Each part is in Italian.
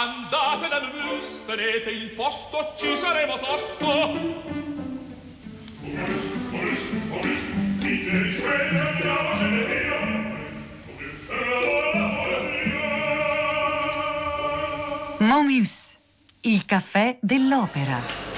Andate da Mus, tenete il posto, ci saremo tosto. Oris, oris, oris, dite di sveglia, andiamo, ce ne via. Momus, il caffè dell'opera.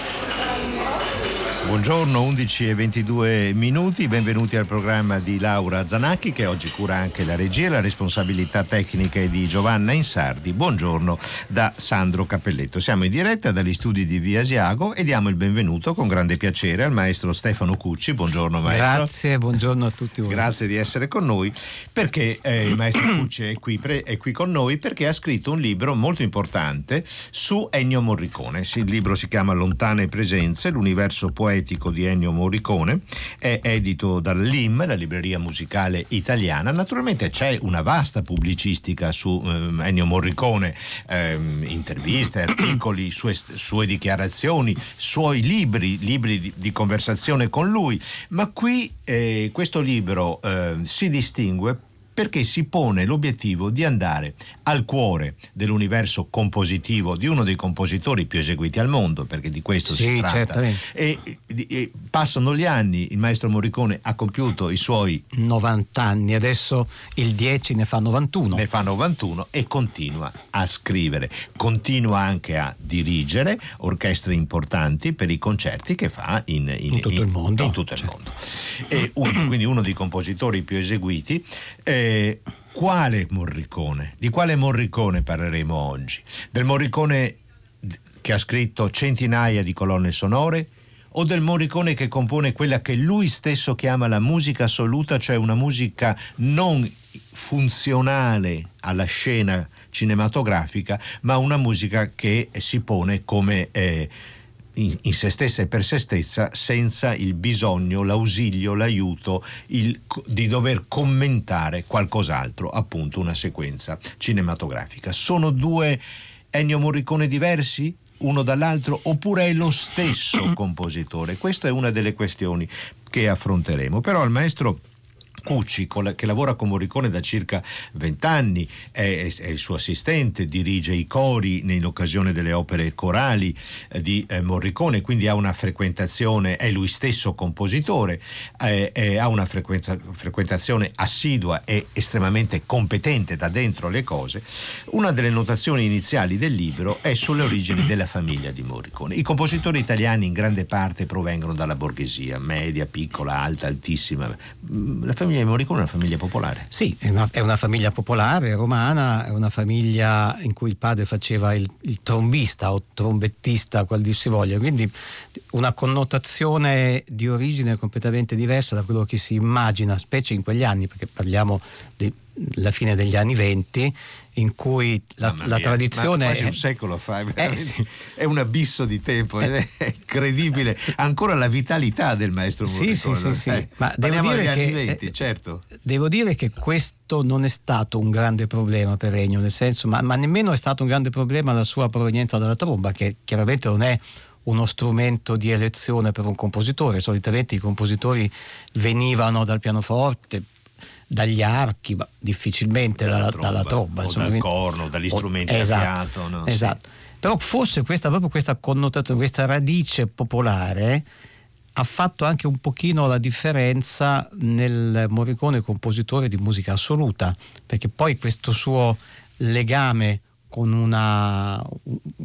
Buongiorno, 11 e 22 minuti, benvenuti al programma di Laura Zanacchi che oggi cura anche la regia e la responsabilità tecnica è di Giovanna Insardi. Buongiorno da Sandro Cappelletto. Siamo in diretta dagli studi di Via Asiago e diamo il benvenuto con grande piacere al maestro Stefano Cucci. Buongiorno maestro. Grazie, buongiorno a tutti voi. Grazie di essere con noi perché eh, il maestro Cucci è qui, pre- è qui con noi perché ha scritto un libro molto importante su Ennio Morricone. Il libro si chiama Lontane presenze, l'universo poetico poetico di Ennio Morricone, è edito dall'IM, la libreria musicale italiana. Naturalmente c'è una vasta pubblicistica su eh, Ennio Morricone, eh, interviste, articoli, sue, sue, dichiarazioni, suoi libri, libri di, di, conversazione con lui, ma qui eh, questo libro eh, si distingue perché si pone l'obiettivo di andare al cuore dell'universo compositivo di uno dei compositori più eseguiti al mondo, perché di questo sì, si tratta. Certamente. E, e, e, passano gli anni, il maestro Morricone ha compiuto i suoi 90 anni, adesso il 10 ne fa 91. Ne fa 91 e continua a scrivere, continua anche a dirigere orchestre importanti per i concerti che fa in, in, in tutto in, il mondo. Tutto il mondo. Un, quindi uno dei compositori più eseguiti. Eh, quale Morricone? Di quale Morricone parleremo oggi? Del Morricone che ha scritto centinaia di colonne sonore o del Morricone che compone quella che lui stesso chiama la musica assoluta, cioè una musica non funzionale alla scena cinematografica, ma una musica che si pone come eh, in, in, se stessa e per se stessa senza il bisogno, l'ausilio, l'aiuto il, di dover commentare qualcos'altro, appunto una sequenza cinematografica. Sono due Ennio Morricone diversi? uno dall'altro oppure è lo stesso compositore? Questa è una delle questioni che affronteremo. Però il maestro Cucci, che lavora con Morricone da circa vent'anni, è, è, il suo assistente, dirige i cori nell'occasione delle opere corali eh, di eh, Morricone, quindi ha una frequentazione, è lui stesso compositore, eh, ha una frequentazione assidua e estremamente competente da dentro le cose. Una delle notazioni iniziali del libro è sulle origini della famiglia di Morricone. I compositori italiani in grande parte provengono dalla borghesia, media, piccola, alta, altissima. Mm, la famiglia famiglia di Morricone è una famiglia popolare. Sì, è una, è una, famiglia popolare, romana, è una famiglia in cui il padre faceva il, il trombista o trombettista, qual dir si voglia, quindi una connotazione di origine completamente diversa da quello che si immagina, specie in quegli anni, perché parliamo della fine degli anni venti, in cui la, la tradizione... Ma quasi un secolo fa, eh, sì. è un abisso di tempo, è incredibile. Ancora la vitalità del maestro Morricone. Sì, sì, sì, eh, ma devo dire, che, 20, eh, certo. devo dire che questo non è stato un grande problema per Regno, nel senso, ma, ma nemmeno è stato un grande problema la sua provenienza dalla tromba, che chiaramente non è uno strumento di elezione per un compositore. Solitamente i compositori venivano dal pianoforte, dagli archi, ma difficilmente dalla, tromba, dalla tromba. Insomma, dal corno, dagli strumenti esatto, a fiato. No? Esatto. Sì. Però forse questa, proprio questa connotazione, questa radice popolare ha fatto anche un pochino la differenza nel Morricone compositore di musica assoluta, perché poi questo suo legame con una,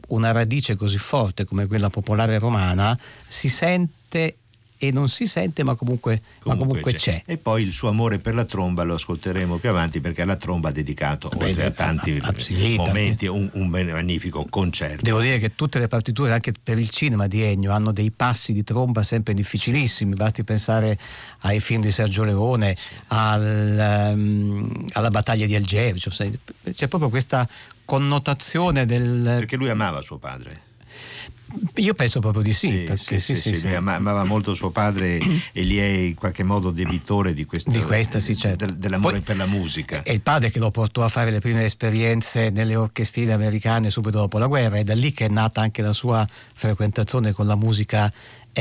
una radice così forte come quella popolare romana si sente e non si sente ma comunque, comunque, ma comunque c'è. c'è. E poi il suo amore per la tromba lo ascolteremo più avanti perché alla tromba ha dedicato Beh, oltre a tanti a, a, sì, momenti tanti. Un, un, magnifico concerto. Devo dire che tutte le partiture anche per il cinema di Ennio hanno dei passi di tromba sempre difficilissimi, basti pensare ai film di Sergio Leone, al, um, alla battaglia di Algeri, cioè, c'è proprio questa connotazione del... Perché lui amava suo padre. Io penso proprio di sì. sì perché sì, sì, sì, amava molto suo padre e gli è in qualche modo debitore di, questo, di questa, sì, certo. dell'amore Poi, per la musica. È il padre che lo portò a fare le prime esperienze nelle orchestrine americane subito dopo la guerra, è da lì che è nata anche la sua frequentazione con la musica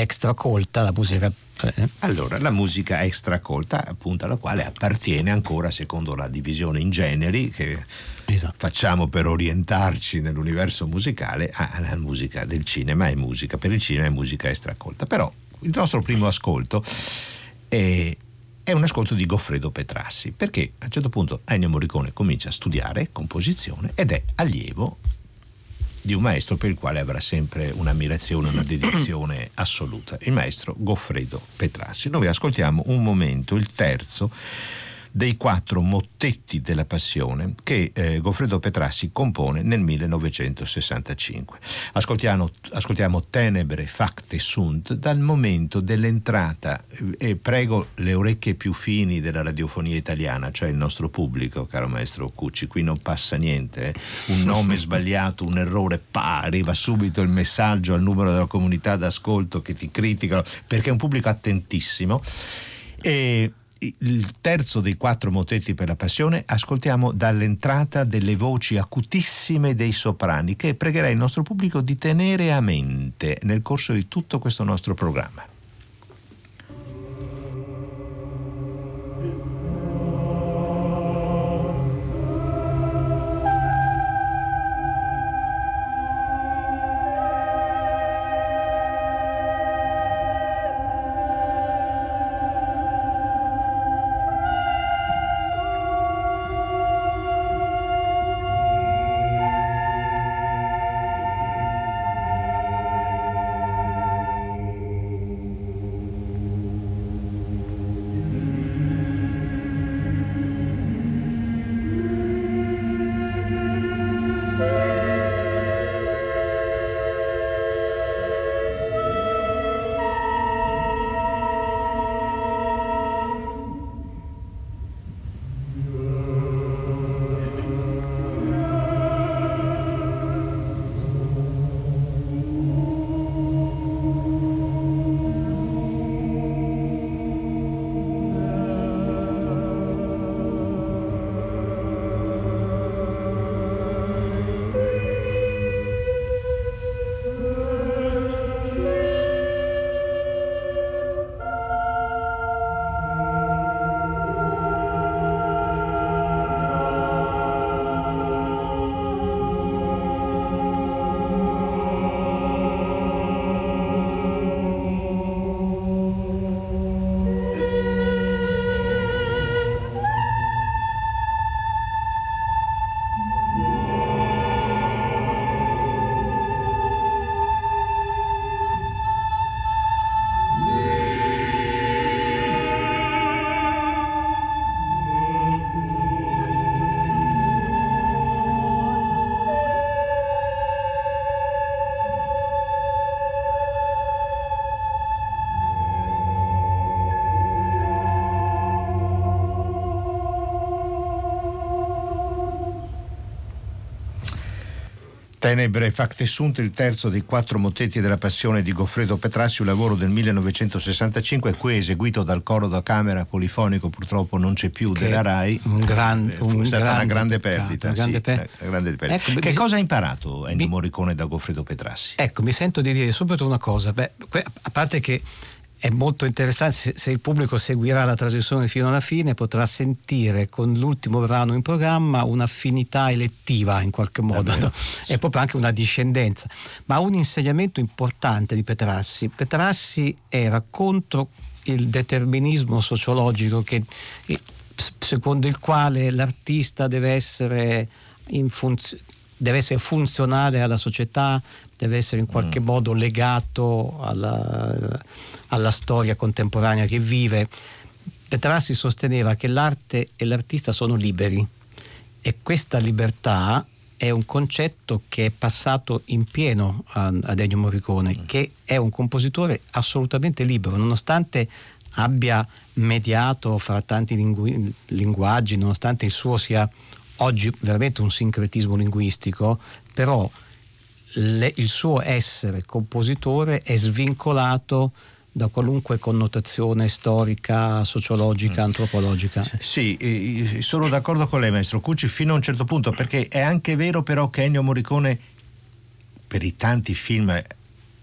extra colta, la musica... eh, Allora, la musica extracolta, appunto alla quale appartiene ancora, secondo la divisione in generi che esatto. facciamo per orientarci nell'universo musicale, alla musica del cinema è musica, per il cinema è musica extracolta. Però il nostro primo ascolto è, è un ascolto di Goffredo Petrassi, perché a un certo punto Ennio Morricone comincia a studiare composizione ed è allievo di un maestro per il quale avrà sempre un'ammirazione, una dedizione assoluta, il maestro Goffredo Petrassi. Noi ascoltiamo un momento, il terzo dei quattro mottetti della passione che eh, Goffredo Petrassi compone nel 1965. Ascoltiamo, ascoltiamo Tenebre Facte Sunt dal momento dell'entrata eh, e prego le orecchie più fini della radiofonia italiana, cioè il nostro pubblico, caro maestro Cucci, qui non passa niente, eh. un nome sbagliato, un errore, pa, arriva subito il messaggio al numero della comunità d'ascolto che ti criticano, perché è un pubblico attentissimo. E il terzo dei quattro motetti per la passione ascoltiamo dall'entrata delle voci acutissime dei soprani che pregherei il nostro pubblico di tenere a mente nel corso di tutto questo nostro programma. Tenebre Facte Sunt, il terzo dei quattro motetti della passione di Goffredo Petrassi, un lavoro del 1965, qui eseguito dal coro da camera polifonico, purtroppo non c'è più Che della RAI. un gran- Eh, un è stata una grande grande peccato, perdita. una grande sì, per- eh, una grande perdita. Ecco, che bis- cosa ha imparato Ennio bi- Morricone da Goffredo Petrassi? Ecco, mi sento di dire subito una cosa. Beh, a parte che è molto interessante, se, il pubblico seguirà la trasmissione fino alla fine, potrà sentire con l'ultimo brano in programma un'affinità elettiva in qualche modo, no? e proprio anche una discendenza. Ma un insegnamento importante di Petrassi. Petrassi era contro il determinismo sociologico che, secondo il quale l'artista deve essere in funzione deve essere funzionale alla società, deve essere in qualche modo legato alla, alla storia contemporanea che vive. Petrassi sosteneva che l'arte e l'artista sono liberi e questa libertà è un concetto che è passato in pieno a, ad Ennio Morricone, che è un compositore assolutamente libero, nonostante abbia mediato fra tanti lingui- linguaggi, nonostante il suo sia oggi veramente un sincretismo linguistico, però le- il suo essere compositore è svincolato da qualunque connotazione storica, sociologica, antropologica. Sì, sono d'accordo con lei, maestro Cucci, fino a un certo punto, perché è anche vero però che Ennio Morricone, per i tanti film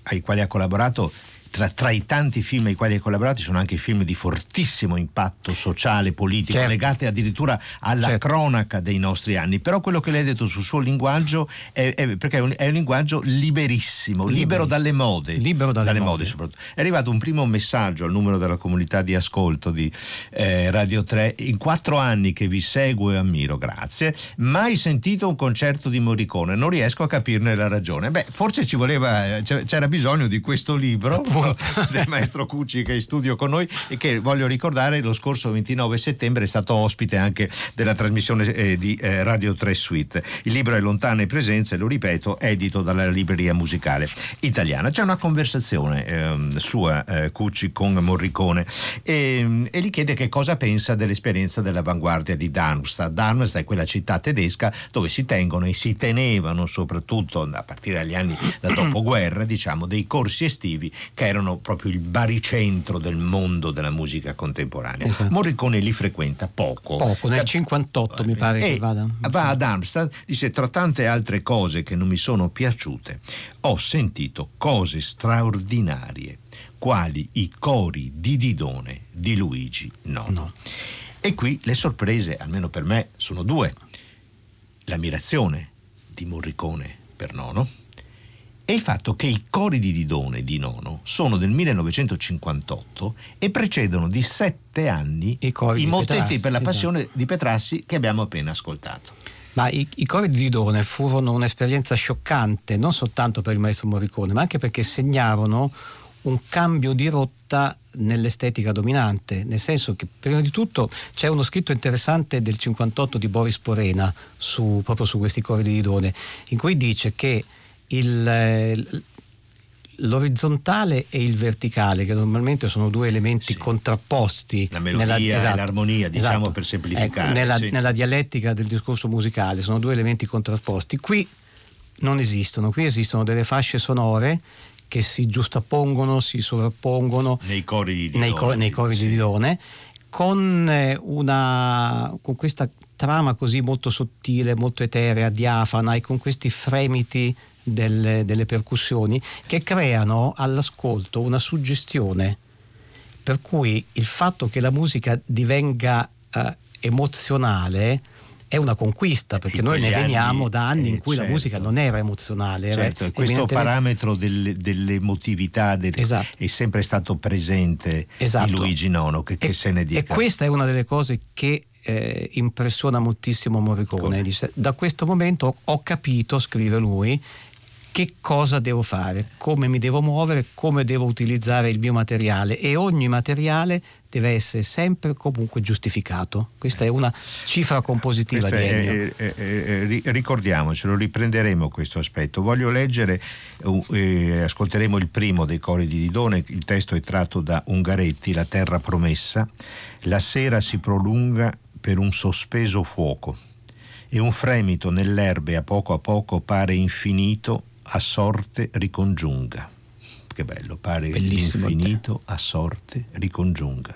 ai quali ha collaborato, tra, tra, i tanti film ai quali hai collaborato ci sono anche film di fortissimo impatto sociale, politico, certo. legati addirittura alla certo. cronaca dei nostri anni. Però quello che lei ha detto sul suo linguaggio è, è, è, un, è un, linguaggio liberissimo, libero, libero dalle mode. Libero dalle, dalle mode. mode è arrivato un primo messaggio al numero della comunità di ascolto di eh, Radio 3. In quattro anni che vi seguo e ammiro, grazie. Mai sentito un concerto di Morricone, non riesco a capirne la ragione. Beh, forse ci voleva, c'era bisogno di questo libro del maestro Cucci che è in studio con noi e che voglio ricordare lo scorso 29 settembre è stato ospite anche della trasmissione eh, di eh, Radio 3 Suite. Il libro è Lontane Presenze, lo ripeto, edito dalla libreria musicale italiana. C'è una conversazione eh, sua, Cucci, con Morricone e, e, gli chiede che cosa pensa dell'esperienza dell'avanguardia di Darmstadt. Darmstadt è quella città tedesca dove si tengono e si tenevano soprattutto a partire dagli anni da dopoguerra, diciamo, dei corsi estivi che erano proprio il baricentro del mondo della musica contemporanea. Esatto. Morricone li frequenta poco. Poco, nel 58 mi pare che vada. Va ad Darmstadt, dice tra tante altre cose che non mi sono piaciute, ho sentito cose straordinarie quali i cori di Didone di Luigi Nono. No. E qui le sorprese, almeno per me, sono due. L'ammirazione di Morricone per Nono e il fatto che i cori di Didone di Nono sono del 1958 e precedono di sette anni i, i motetti per la passione esatto. di Petrassi che abbiamo appena ascoltato. Ma i, i cori di Didone furono un'esperienza scioccante non soltanto per il maestro Morricone, ma anche perché segnarono un cambio di rotta nell'estetica dominante, nel senso che prima di tutto c'è uno scritto interessante del 58 di Boris Porena su, proprio su questi cori di Didone, in cui dice che il, l'orizzontale e il verticale, che normalmente sono due elementi sì. contrapposti. La melodia nella, esatto, l'armonia, diciamo esatto, per semplificare. Ecco, nella, sì. nella, dialettica del discorso musicale sono due elementi contrapposti. Qui non esistono, qui esistono delle fasce sonore che si giustappongono, si sovrappongono nei cori di Didone, nei, co- nei cori sì. di Didone con, eh, una, con questa trama così molto sottile, molto eterea, diafana e con questi fremiti delle, delle percussioni che creano all'ascolto una suggestione per cui il fatto che la musica divenga eh, emozionale è una conquista perché noi ne veniamo anni, da anni eh, in cui certo. la musica non era emozionale. Era certo, questo parametro del, dell'emotività del, esatto. è sempre stato presente esatto. in Luigi Nono, che, che se ne dica. E questa è una delle cose che eh, impressiona moltissimo Morricone. Dice, da questo momento ho capito, scrive lui, che cosa devo fare, come mi devo muovere, come devo utilizzare il mio materiale e ogni materiale deve essere sempre comunque giustificato. Questa è una cifra compositiva Questa di Ennio. È, è, è, ricordiamocelo, riprenderemo questo aspetto. Voglio leggere, eh, ascolteremo il primo dei cori di Didone, il testo è tratto da Ungaretti, La terra promessa. La sera si prolunga per un sospeso fuoco e un fremito nell'erbe a poco a poco pare infinito a sorte ricongiunga. Che bello, pare Bellissimo l'infinito a sorte ricongiunga.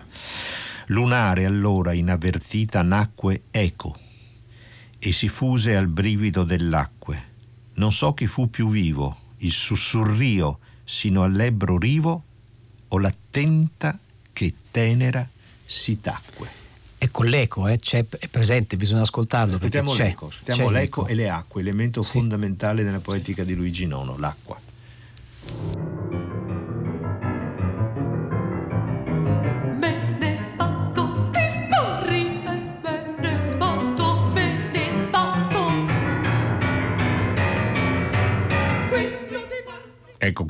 Lunare allora inavvertita nacque eco e si fuse al brivido dell'acque. Non so chi fu più vivo, il sussurrio sino all'ebbro rivo o l'attenta che tenera si tacque. Ecco l'eco, eh, c'è, è presente, bisogna ascoltarlo. Sentiamo l'eco, l'eco, e le acque, elemento sì. fondamentale della poetica di Luigi Nono, l'acqua.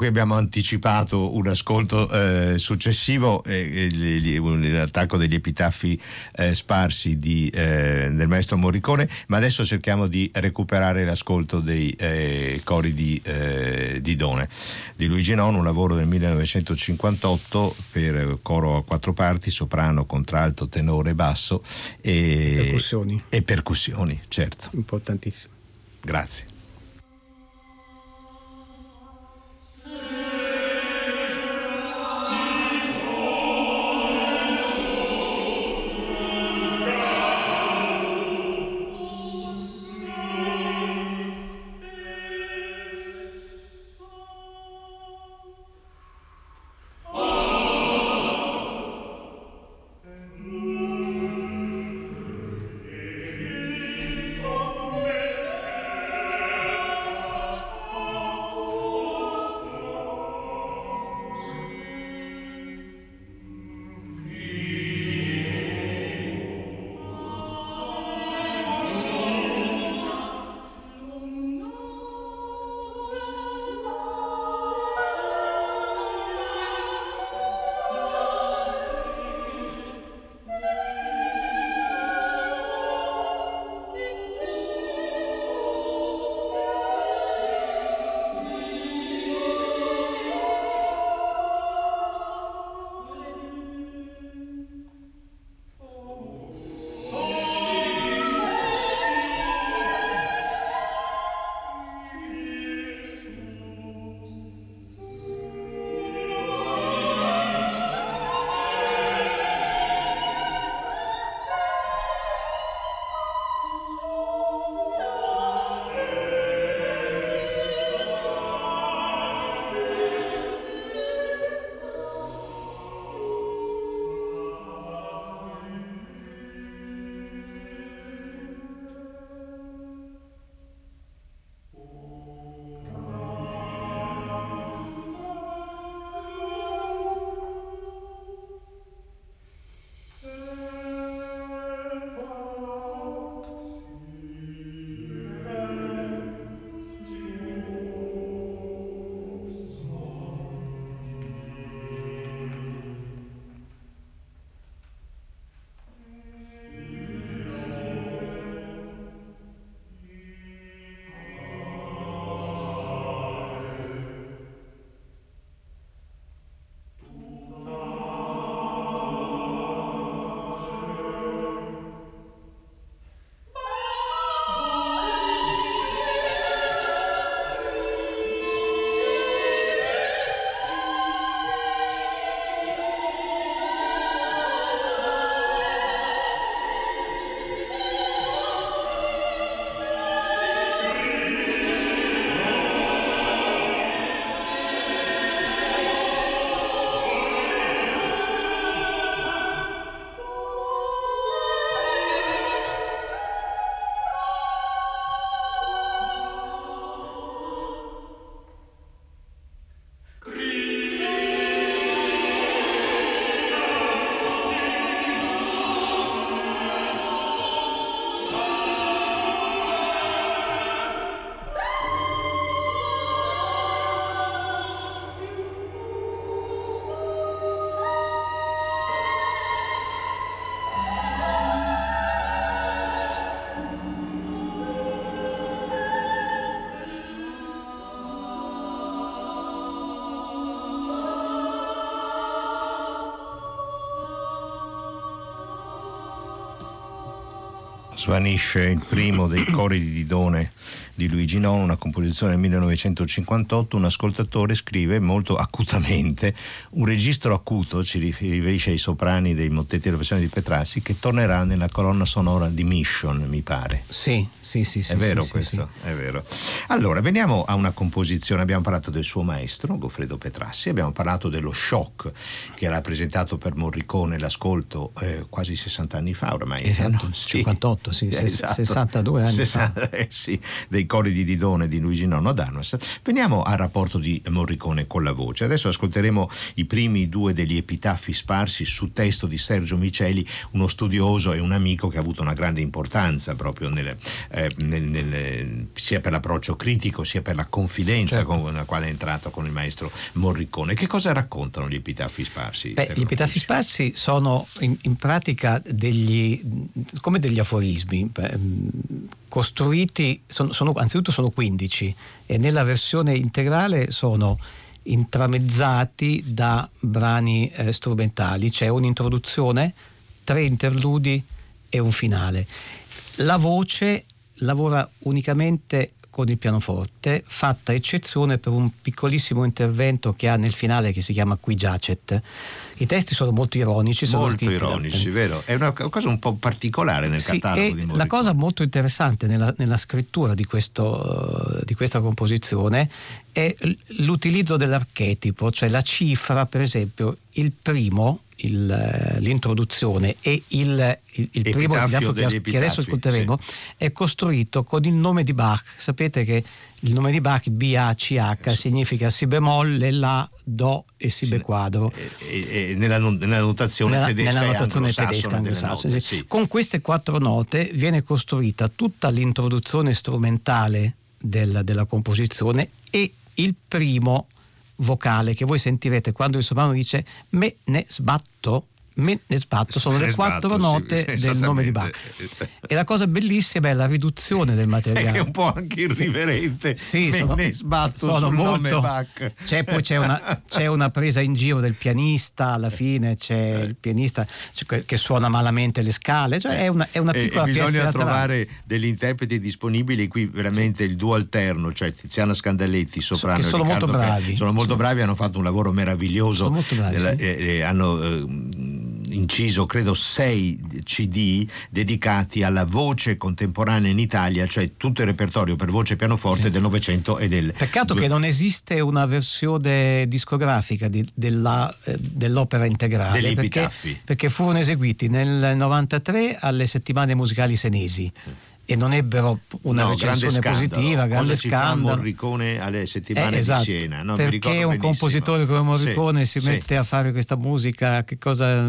Qui abbiamo anticipato un ascolto eh, successivo, eh, l'attacco degli epitaffi eh, sparsi di, eh, del maestro Morricone, ma adesso cerchiamo di recuperare l'ascolto dei eh, cori di, eh, di Done, di Luigi Non, un lavoro del 1958 per coro a quattro parti, soprano, contralto, tenore, basso e percussioni. E percussioni, certo. Importantissimo. Grazie. Svanisce il primo dei cori di Didone di Luigi Non, una composizione del 1958, un ascoltatore scrive molto acutamente un registro acuto, ci riferisce ai soprani dei mottetti della passione di Petrassi, che tornerà nella colonna sonora di Mission, mi pare. Sì, sì, sì. sì è vero sì, questo, sì. è vero. Allora, veniamo a una composizione, abbiamo parlato del suo maestro, Goffredo Petrassi, abbiamo parlato dello shock che era presentato per Morricone l'ascolto eh, quasi 60 anni fa ormai. Esatto, no? 58, sì, esatto. 62 anni 60, fa. Eh, sì, dei cori di Didone di Luigi Nonno Danos. Veniamo al rapporto di Morricone con la voce. Adesso ascolteremo i primi due degli epitaffi sparsi su testo di Sergio Miceli, uno studioso e un amico che ha avuto una grande importanza proprio nel, eh, nel, nel, sia per l'approccio critico sia per la confidenza certo. con la quale è entrato con il maestro Morricone. Che cosa raccontano gli epitaffi sparsi? Beh, gli epitaffi sparsi sono in, in pratica degli, come degli aforismi costruiti, sono, sono, anzitutto sono 15 e nella versione integrale sono intramezzati da brani eh, strumentali, c'è un'introduzione, tre interludi e un finale. La voce lavora unicamente con il pianoforte, fatta eccezione per un piccolissimo intervento che ha nel finale che si chiama Qui Giacet. I testi sono molto ironici. Sono molto ironici, vero? È una cosa un po' particolare nel sì, catalogo di Morricone. La cosa molto interessante nella, nella scrittura di, questo, di questa composizione è l'utilizzo dell'archetipo, cioè la cifra, per esempio, il primo il, eh, l'introduzione e il, il, il primo epitafio che, che adesso ascolteremo sì. è costruito con il nome di Bach. Sapete che il nome di Bach, B-A-C-H, sì. significa Si bemolle, La, Do e Si sì, quadro. E, e, nella, nella, notazione nella, tedesca nella notazione tedesca anglosassone. Sì. Con queste quattro note viene costruita tutta l'introduzione strumentale della, della composizione e il primo vocale che voi sentirete quando il soprano dice me ne sbatto me ne sbatto sono le quattro sbatto, note sì, del nome di Bach. E la cosa bellissima è la riduzione del materiale. È un po' anche irriverente. Sì, me sono, ne sbatto sono molto, c'è poi c'è una, c'è una, presa in giro del pianista alla fine c'è il pianista che suona malamente le scale cioè è una, è una piccola e, e bisogna trovare degli interpreti disponibili qui veramente il duo alterno cioè Tiziana Scandaletti soprano che sono Riccardo molto bravi. sono molto bravi hanno fatto un lavoro meraviglioso sono molto bravi, nella, sì. eh, hanno eh, inciso credo sei CD dedicati alla voce contemporanea in Italia, cioè tutto il repertorio per voce e pianoforte sì. del Novecento e del... Peccato due... che non esiste una versione discografica di, della, eh, dell'opera integrale. Degli perché, perché furono eseguiti nel 93 alle settimane musicali senesi e non ebbero una no, recensione grande positiva, grande Cosa scandalo. Morricone alle settimane eh, esatto, di Siena, no? perché un benissimo. compositore come Morricone sì, si sì. mette a fare questa musica, che cosa,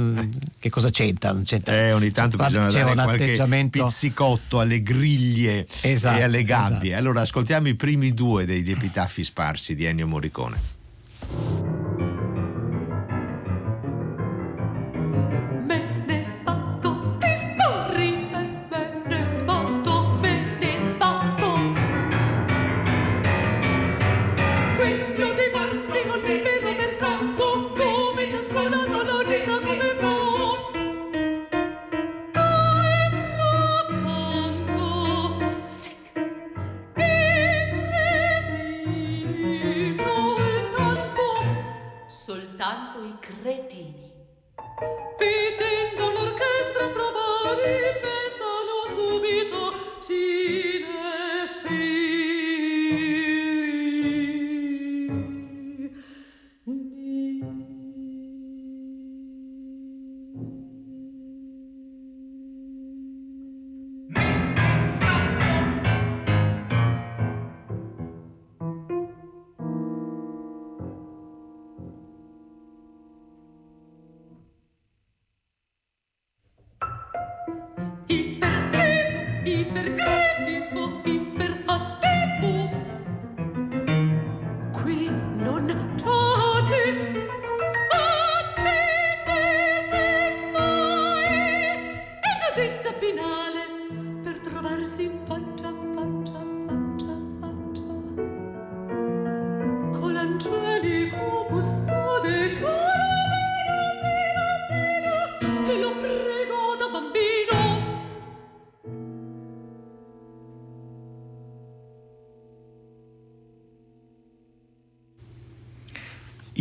che cosa c'entra? c'entra? Eh, ogni tanto bisogna dare un atteggiamento... pizzicotto alle griglie esatto, e alle gabbie. Esatto. Allora ascoltiamo i primi due degli epitaffi sparsi di Ennio Morricone. you.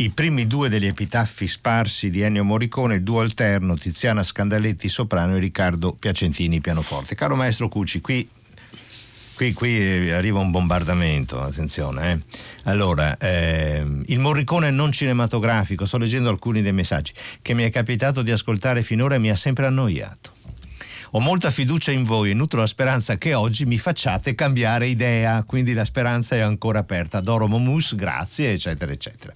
I primi due degli epitaffi sparsi di Ennio Morricone, il duo alterno, Tiziana Scandaletti soprano e Riccardo Piacentini pianoforte. Caro maestro Cucci, qui Qui, qui, eh, arriva un bombardamento, attenzione. Eh. Allora, ehm, il Morricone non cinematografico, sto leggendo alcuni dei messaggi, che mi è capitato di ascoltare finora e mi ha sempre annoiato. Ho molta fiducia in voi e nutro la speranza che oggi mi facciate cambiare idea, quindi la speranza è ancora aperta. Doro Momus, grazie, eccetera, eccetera.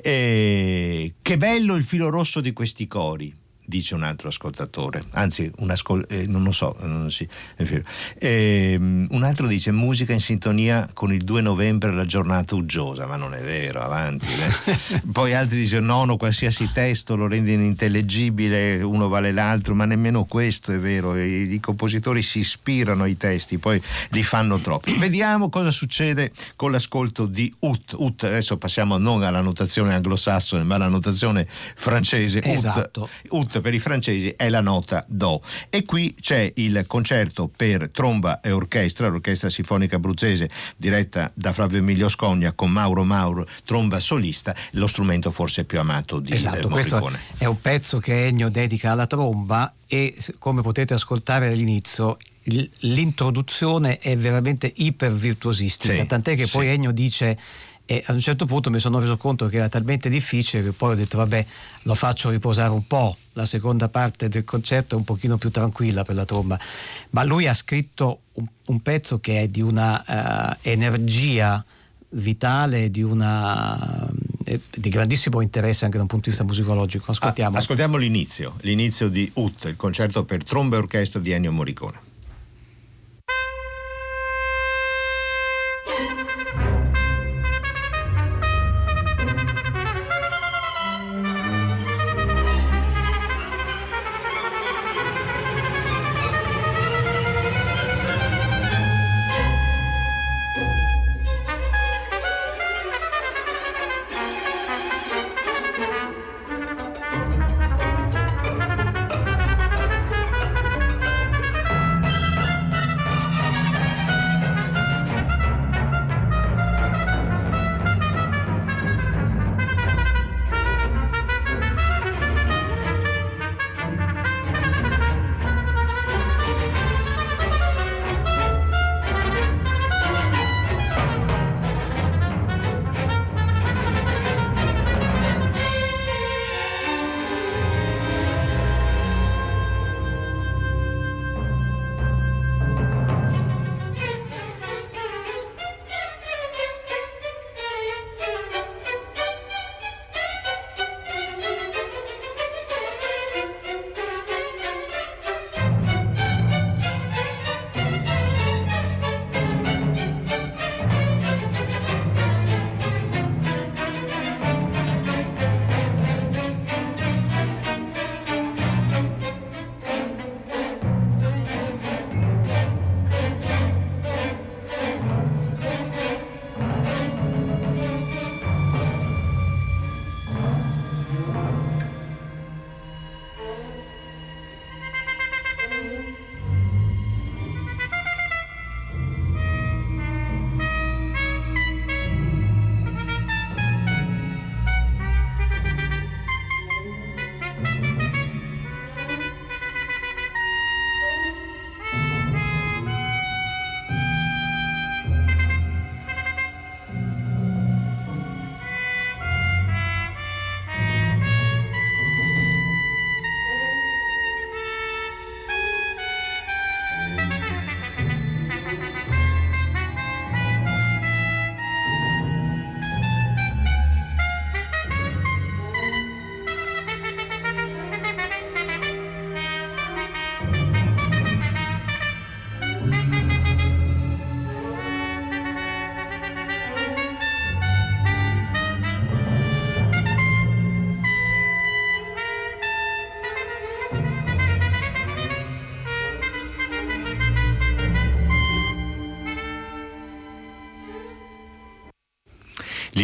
E... Che bello il filo rosso di questi cori dice un altro ascoltatore, anzi un ascol- eh, non lo so, non si, eh, un altro dice musica in sintonia con il 2 novembre la giornata uggiosa, ma non è vero, avanti. Eh. Poi altri dicono no, no, qualsiasi testo lo rende inintellegibile, uno vale l'altro, ma nemmeno questo è vero, i, i compositori si ispirano ai testi, poi li fanno troppi. Vediamo cosa succede con l'ascolto di Ut. Ut, adesso passiamo non alla notazione anglosassone, ma alla notazione francese. Esatto. Ut, Ut per i francesi è la nota Do. E qui c'è il concerto per tromba e orchestra, l'orchestra sinfonica abruzzese diretta da Flavio Emilio Scogna con Mauro Mauro, tromba solista, lo strumento forse più amato di esatto, eh, questo è un pezzo che Ennio dedica alla tromba e come potete ascoltare all'inizio l'introduzione è veramente iper virtuosistica, sì, tant'è che sì. poi Ennio dice e ad un certo punto mi sono reso conto che era talmente difficile che poi ho detto vabbè lo faccio riposare un po', la seconda parte del concerto è un pochino più tranquilla per la tromba, ma lui ha scritto un, un pezzo che è di una uh, energia vitale, di, una, eh, di grandissimo interesse anche da un punto di vista musicologico. Ascoltiamo. Ah, ascoltiamo l'inizio, l'inizio di Ut, il concerto per tromba e orchestra di Ennio Morricone.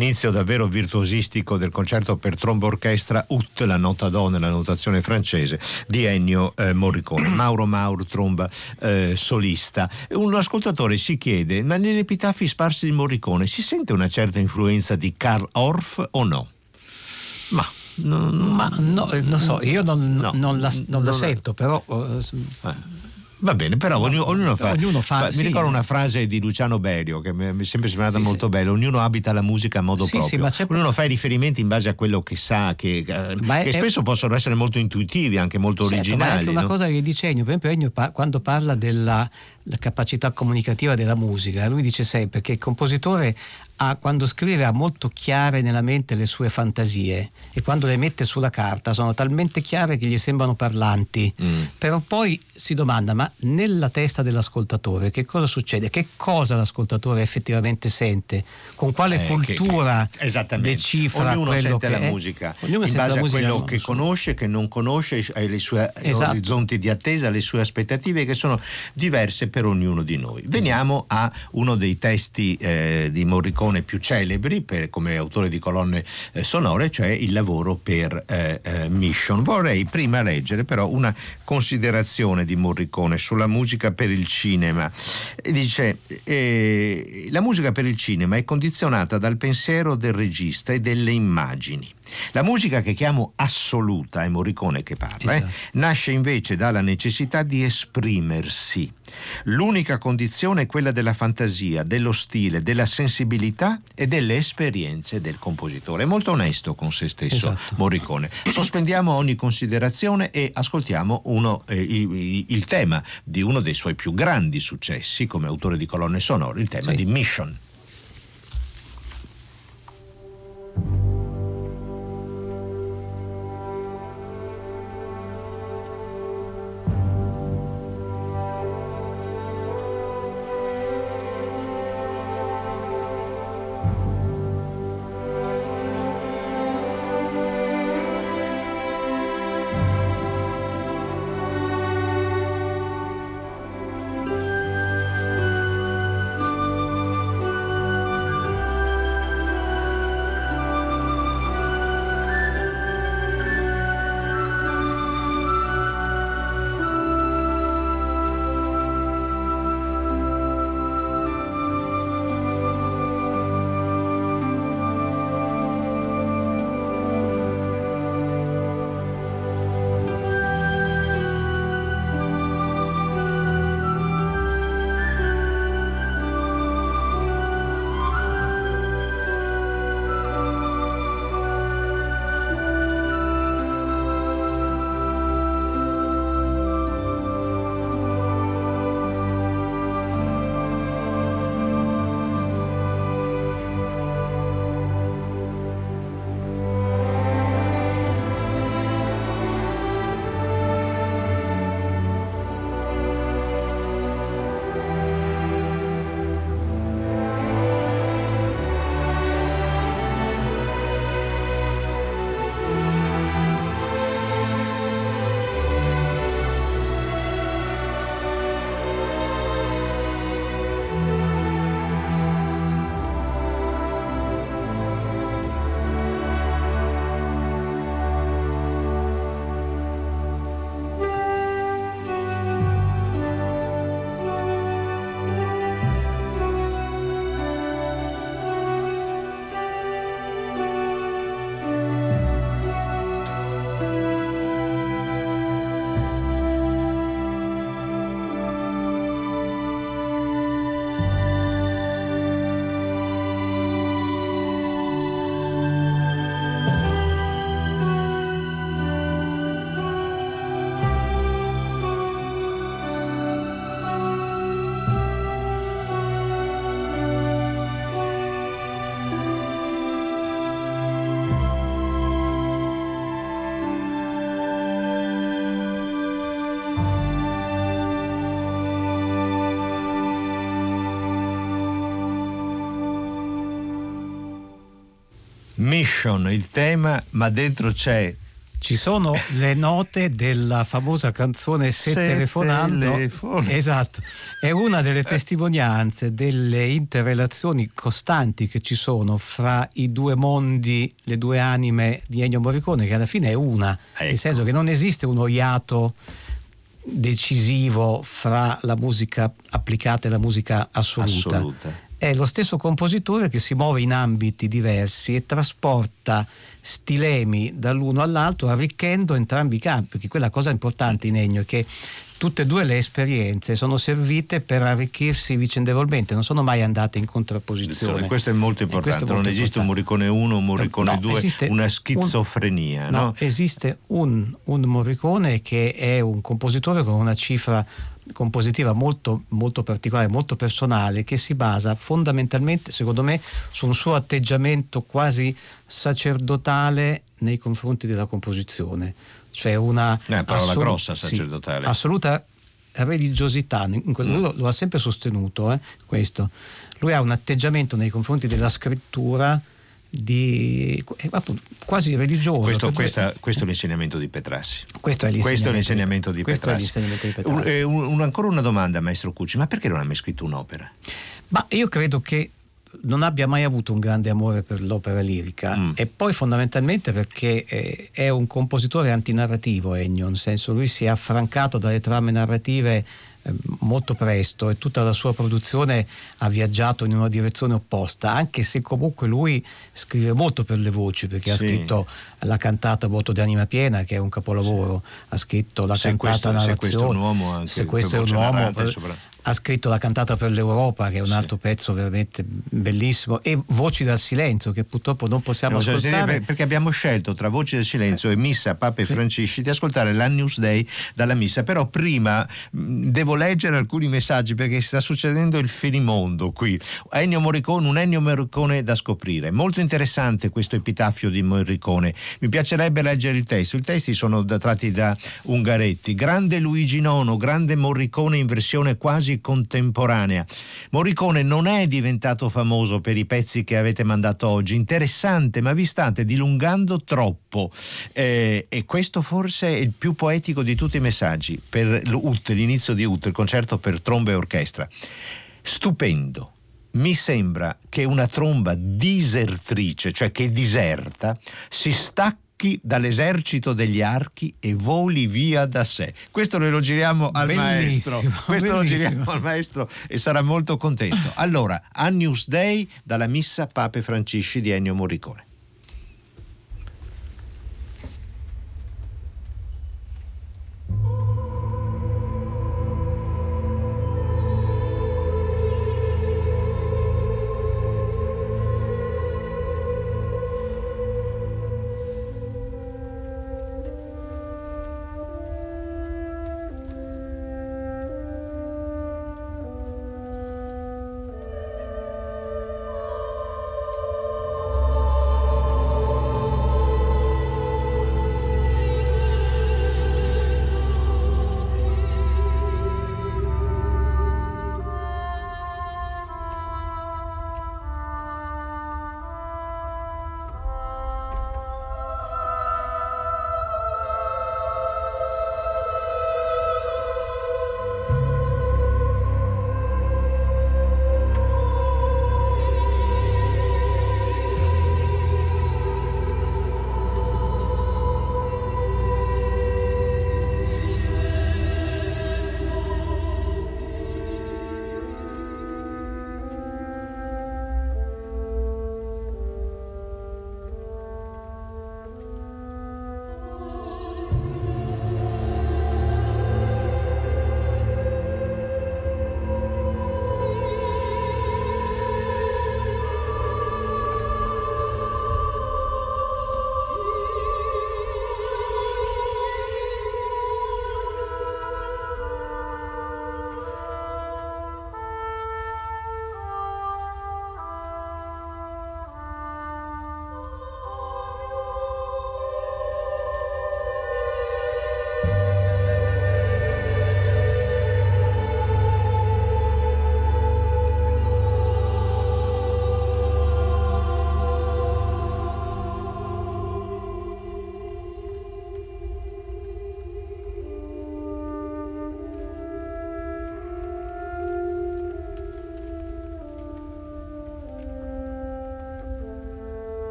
L'inizio davvero virtuosistico del concerto per tromba orchestra Ut, la nota do nella notazione francese di Ennio eh, Morricone. Mauro Mauro, tromba eh, solista. Un ascoltatore si chiede, ma negli epitafi sparsi di Morricone si sente una certa influenza di Karl Orff o no? Ma, non, Ma no, eh, non so, io non, No, non la, non la sento, però eh, eh. Va bene, però ognuno, ognuno fa, ognuno fa- Mi sì. ricordo una frase di Luciano Berio che mi mi è sempre sembrata Sì, molto sì. bella: ognuno abita la musica a modo Sì, sì, proprio. ma c'è- ognuno fa i riferimenti in base a quello che sa, che, eh, Ma è- che spesso possono essere molto intuitivi, anche molto Certo, ma è originali. anche una no? cosa che dice Ennio, per esempio Ennio pa- quando parla della la capacità comunicativa della musica, lui dice sempre che il compositore ha, quando scrive ha molto chiare nella mente le sue fantasie e quando le mette sulla carta sono talmente chiare che gli sembrano parlanti, Mm. però poi si domanda ma nella testa dell'ascoltatore che cosa succede? Che cosa l'ascoltatore effettivamente sente? Con quale Eh, cultura che- che- decifra ognuno sente che la è? musica Ognuno in sente base la a quello che conosce che non conosce e i suoi Esatto. orizzonti di attesa le sue aspettative che sono diverse per ognuno di noi veniamo a uno dei testi eh, di Morricone più celebri per- come autore di colonne eh, sonore cioè il lavoro per eh, eh, Mission vorrei prima leggere però una considerazione di Morricone sulla musica per il cinema dice eh, la musica per il cinema è condizionata dal pensiero del regista e delle immagini. La musica che chiamo assoluta, è Morricone che parla, eh, Esatto. nasce invece dalla necessità di esprimersi. L'unica condizione è quella della fantasia, dello stile, della sensibilità e delle esperienze del compositore. È molto onesto con se stesso Esatto. Morricone. Sospendiamo ogni considerazione e ascoltiamo uno, eh, i- i- il tema di uno dei suoi più grandi successi come autore di colonne sonore, il tema Sì. di Mission. Mission, il tema, ma dentro c'è Ci sono le note della famosa canzone Se, Se telefonando. telefono. Esatto, è una delle testimonianze delle interrelazioni costanti che ci sono fra i due mondi, le due anime di Ennio Morricone, che alla fine è una, nel Ecco. senso che non esiste uno iato decisivo fra la musica applicata e la musica assoluta. assoluta. È lo stesso compositore che si muove in ambiti diversi e trasporta stilemi dall'uno all'altro arricchendo entrambi i campi, perché quella cosa importante in Ennio è che tutte e due le esperienze sono servite per arricchirsi vicendevolmente, non sono mai andate in contrapposizione. Questo è molto importante, è molto non esiste importante. un Morricone 1, un Morricone 2, no, una schizofrenia. Un, no, no, esiste un, un Morricone che è un compositore con una cifra compositiva molto, molto particolare, molto personale, che si basa fondamentalmente, secondo me, su un suo atteggiamento quasi sacerdotale nei confronti della composizione. Cioè una eh, parola assol- grossa, sacerdotale. Sì, assoluta religiosità, quello, mm. lui lo ha sempre sostenuto, eh, questo. Lui ha un atteggiamento nei confronti della scrittura di, eh, appunto, quasi religioso. Questo, questa, questo, è l'insegnamento di Petrassi. Questo è l'insegnamento, questo è l'insegnamento di, Petrassi. L'insegnamento di Petrassi. Un, eh, un, ancora una domanda, maestro Cucci, ma perché non ha mai scritto un'opera? Ma io credo che non abbia mai avuto un grande amore per l'opera lirica mm. e poi fondamentalmente perché eh, è un compositore antinarrativo Ennio, nel senso lui si è affrancato dalle trame narrative molto presto e tutta la sua produzione ha viaggiato in una direzione opposta, anche se comunque lui scrive molto per le voci, perché sì. ha scritto la cantata Voto di anima piena, che è un capolavoro, sì. ha scritto la se cantata questo, narrazione. Se questo è un uomo, se questo è un uomo per, ha scritto La cantata per l'Europa, che è un sì. altro pezzo veramente bellissimo, e Voci dal silenzio, che purtroppo non possiamo non ascoltare. Perché abbiamo scelto tra Voci del silenzio eh. e Missa Papa e sì. Francisci di ascoltare l'Annus Dei dalla Missa. Però prima devo leggere alcuni messaggi perché sta succedendo il finimondo qui. Ennio Morricone, un Ennio Morricone da scoprire. Molto interessante questo epitafio di Morricone. Mi piacerebbe leggere il testo. I testi sono tratti da Ungaretti. Grande Luigi Nono, grande Morricone in versione quasi contemporanea. Morricone non è diventato famoso per i pezzi che avete mandato oggi, interessante, ma vi state dilungando troppo. Eh, e questo forse è il più poetico di tutti i messaggi per l'UT, l'inizio di UT, il concerto per tromba e orchestra. Stupendo mi sembra che una tromba disertrice, cioè che diserta, si stacca attacchi dall'esercito degli archi e voli via da sé. Questo noi lo giriamo al bellissimo, maestro. Questo bellissimo. lo giriamo al maestro e sarà molto contento. Allora, Annius Dei dalla Missa Pape Francisci di Ennio Morricone.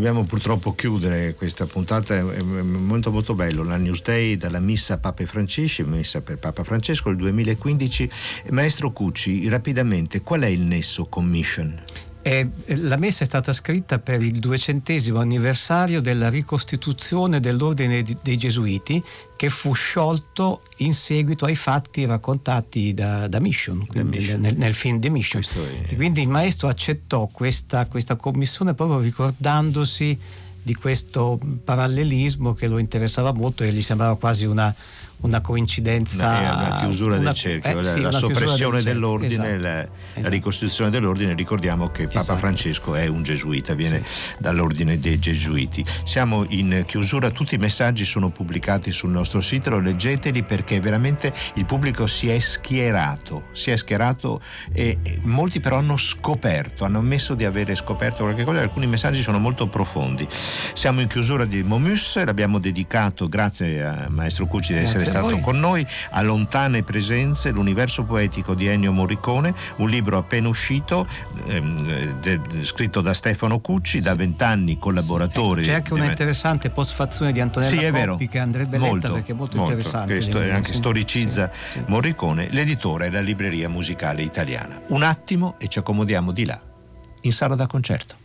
Dobbiamo purtroppo chiudere questa puntata, è molto molto bello, la News Day dalla Missa Papa Francesco, Missa per Papa Francesco il 2015. Maestro Cucci, rapidamente, qual è il nesso con Mission? E la messa è stata scritta per il duecentesimo anniversario della ricostituzione dell'ordine dei Gesuiti che fu sciolto in seguito ai fatti raccontati da, da Mission, Mission. Nel, nel, film The Mission. È... E quindi il maestro accettò questa, questa commissione proprio ricordandosi di questo parallelismo che lo interessava molto e gli sembrava quasi una, una coincidenza. Una, chiusura una, del cerchio, eh, sì, la, soppressione del dell'ordine, esatto, la, esatto. la, ricostituzione dell'ordine. Ricordiamo che Papa esatto. Francesco è un gesuita, viene sì. dall'ordine dei gesuiti. Siamo in chiusura, tutti i messaggi sono pubblicati sul nostro sito, leggeteli perché veramente il pubblico si è schierato, si è schierato e, e molti però hanno scoperto, hanno ammesso di avere scoperto qualche cosa, alcuni messaggi sono molto profondi. Siamo in chiusura di Momus, l'abbiamo dedicato, grazie a Maestro Cucci di essere stato con noi a Lontane Presenze, l'universo poetico di Ennio Morricone, un libro appena uscito, ehm, de, scritto da Stefano Cucci, sì. da vent'anni collaboratore. C'è anche una interessante postfazione di Antonella sì, Coppi che andrebbe letta molto, perché è molto, molto interessante. Che sto, anche storicizza sì, Morricone, l'editore è la libreria musicale italiana. Un attimo e ci accomodiamo di là, in sala da concerto.